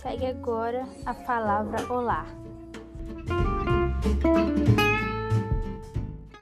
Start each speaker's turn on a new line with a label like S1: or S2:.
S1: Segue agora a palavra Olá.